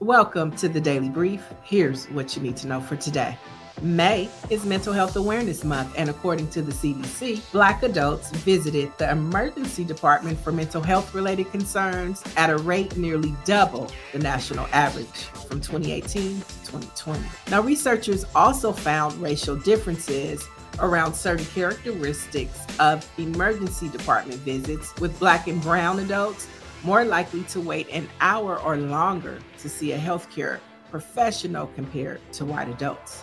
Welcome to the Daily Brief. Here's what you need to know for today. May is Mental Health Awareness Month, and according to the CDC, Black adults visited the emergency department for mental health related concerns at a rate nearly double the national average from 2018 to 2020. Now, researchers also found racial differences around certain characteristics of emergency department visits, with Black and Brown adults more likely to wait an hour or longer to see a healthcare professional compared to white adults.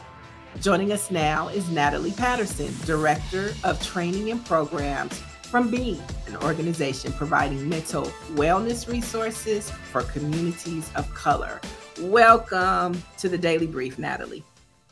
Joining us now is Natalie Patterson, Director of Training and Programs from Beam, an organization providing mental wellness resources for communities of color. Welcome to the Daily Brief, Natalie.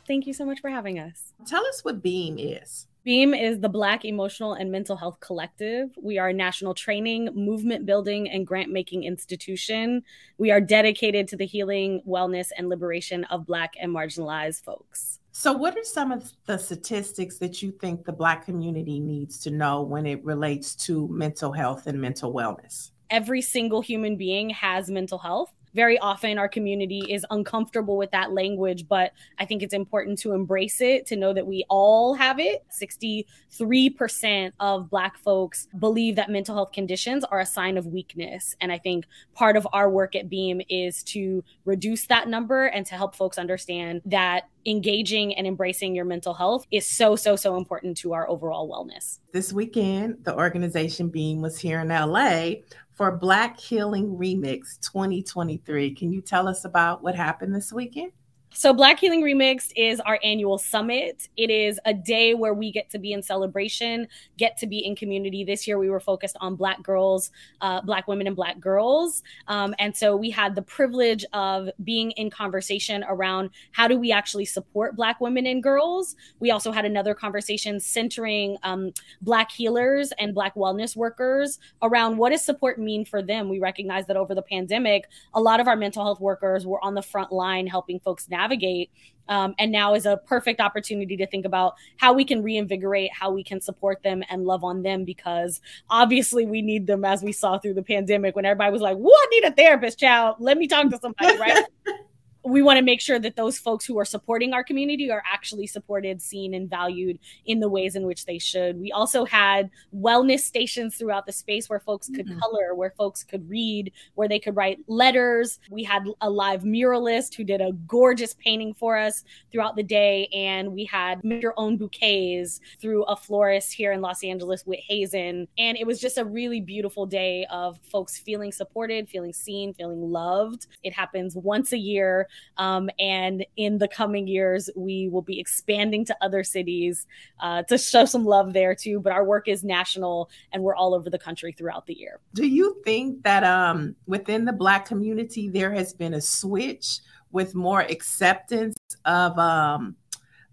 Thank you so much for having us. Tell us what Beam is. Beam is the Black Emotional and Mental Health Collective. We are a national training, movement building, and grant making institution. We are dedicated to the healing, wellness, and liberation of Black and marginalized folks. So, what are some of the statistics that you think the Black community needs to know when it relates to mental health and mental wellness? Every single human being has mental health very often our community is uncomfortable with that language, but I think it's important to embrace it, to know that we all have it. 63% of Black folks believe that mental health conditions are a sign of weakness. And I think part of our work at Beam is to reduce that number and to help folks understand that engaging and embracing your mental health is so, so, so important to our overall wellness. This weekend, the organization Beam was here in LA for Black Healing Remix 2023. Can you tell us about what happened this weekend? So, Black Healing Remixed is our annual summit. It is a day where we get to be in celebration, get to be in community. This year, we were focused on Black girls, uh, Black women, and Black girls. Um, and so, we had the privilege of being in conversation around how do we actually support Black women and girls. We also had another conversation centering um, Black healers and Black wellness workers around what does support mean for them. We recognize that over the pandemic, a lot of our mental health workers were on the front line helping folks navigate navigate. Um, and now is a perfect opportunity to think about how we can reinvigorate, how we can support them and love on them because obviously we need them as we saw through the pandemic when everybody was like, What need a therapist, child? Let me talk to somebody, right? we want to make sure that those folks who are supporting our community are actually supported, seen, and valued in the ways in which they should. We also had wellness stations throughout the space where folks could mm-hmm. color, where folks could read, where they could write letters. We had a live muralist who did a gorgeous painting for us throughout the day, and we had make your own bouquets through a florist here in Los Angeles with Hazen. And it was just a really beautiful day of folks feeling supported, feeling seen, feeling loved. It happens once a year um, and in the coming years, we will be expanding to other cities uh, to show some love there too. But our work is national and we're all over the country throughout the year. Do you think that um, within the Black community, there has been a switch with more acceptance of um,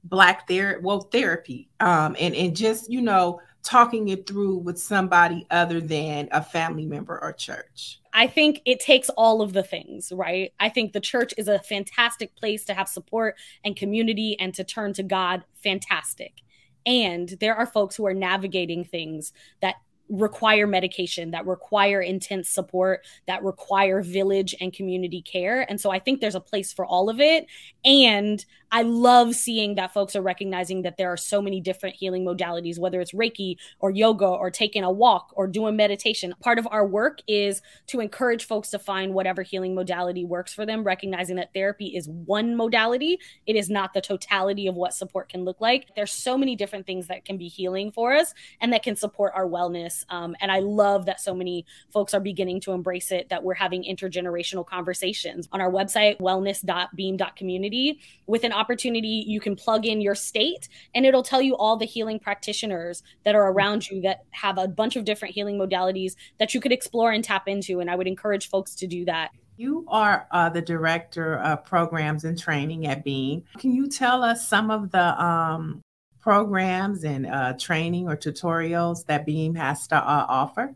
Black ther- well, therapy um, and, and just, you know, talking it through with somebody other than a family member or church? I think it takes all of the things, right? I think the church is a fantastic place to have support and community and to turn to God. Fantastic. And there are folks who are navigating things that require medication, that require intense support, that require village and community care. And so I think there's a place for all of it. And I love seeing that folks are recognizing that there are so many different healing modalities, whether it's Reiki or yoga or taking a walk or doing meditation. Part of our work is to encourage folks to find whatever healing modality works for them, recognizing that therapy is one modality. It is not the totality of what support can look like. There's so many different things that can be healing for us and that can support our wellness. Um, and I love that so many folks are beginning to embrace it, that we're having intergenerational conversations on our website, wellness.beam.community with an opportunity, you can plug in your state and it'll tell you all the healing practitioners that are around you that have a bunch of different healing modalities that you could explore and tap into. And I would encourage folks to do that. You are uh, the director of programs and training at Beam. Can you tell us some of the um, programs and uh, training or tutorials that Beam has to uh, offer?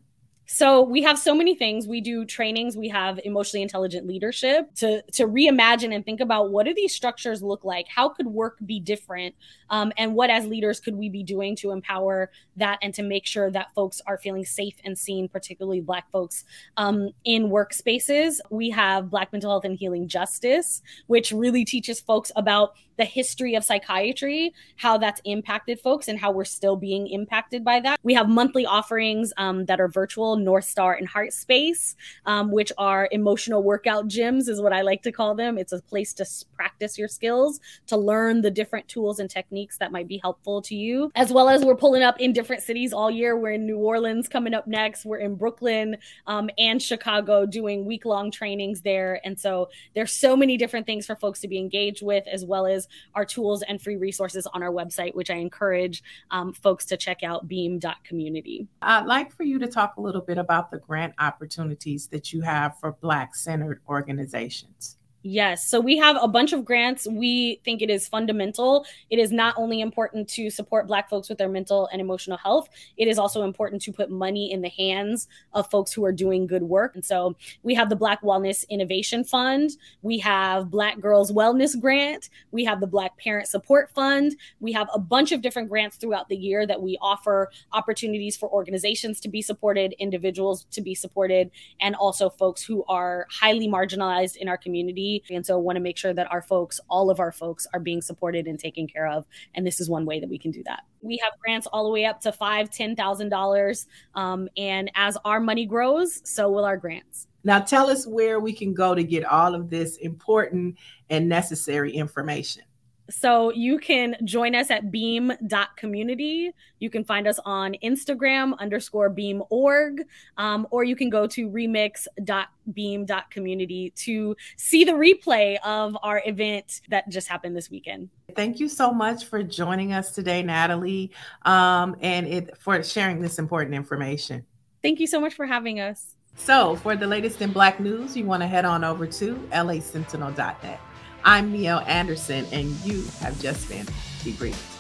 So we have so many things. We do trainings. We have emotionally intelligent leadership to to reimagine and think about what do these structures look like? How could work be different? Um, and what as leaders could we be doing to empower that and to make sure that folks are feeling safe and seen, particularly Black folks um, in workspaces. We have Black mental health and healing justice, which really teaches folks about the history of psychiatry, how that's impacted folks, and how we're still being impacted by that. We have monthly offerings um, that are virtual, North Star and Heart Space, um, which are emotional workout gyms, is what I like to call them. It's a place to practice your skills, to learn the different tools and techniques that might be helpful to you, as well as we're pulling up in different cities all year. We're in New Orleans coming up next. We're in Brooklyn um, and Chicago doing week long trainings there. And so there's so many different things for folks to be engaged with, as well as our tools and free resources on our website, which I encourage um, folks to check out beam.community. I'd like for you to talk a little bit about the grant opportunities that you have for Black centered organizations. Yes. So we have a bunch of grants. We think it is fundamental. It is not only important to support Black folks with their mental and emotional health, it is also important to put money in the hands of folks who are doing good work. And so we have the Black Wellness Innovation Fund. We have Black Girls Wellness Grant. We have the Black Parent Support Fund. We have a bunch of different grants throughout the year that we offer opportunities for organizations to be supported, individuals to be supported, and also folks who are highly marginalized in our community and so want to make sure that our folks, all of our folks, are being supported and taken care of. And this is one way that we can do that. We have grants all the way up to five, ten thousand um, dollars. And as our money grows, so will our grants. Now tell us where we can go to get all of this important and necessary information. So you can join us at beam.community. You can find us on Instagram underscore beam.org, um, or you can go to remix.beam.community to see the replay of our event that just happened this weekend. Thank you so much for joining us today, Natalie, um, and it, for sharing this important information. Thank you so much for having us. So, for the latest in Black news, you want to head on over to lasentinel.net. I'm Neil Anderson, and you have just been debriefed.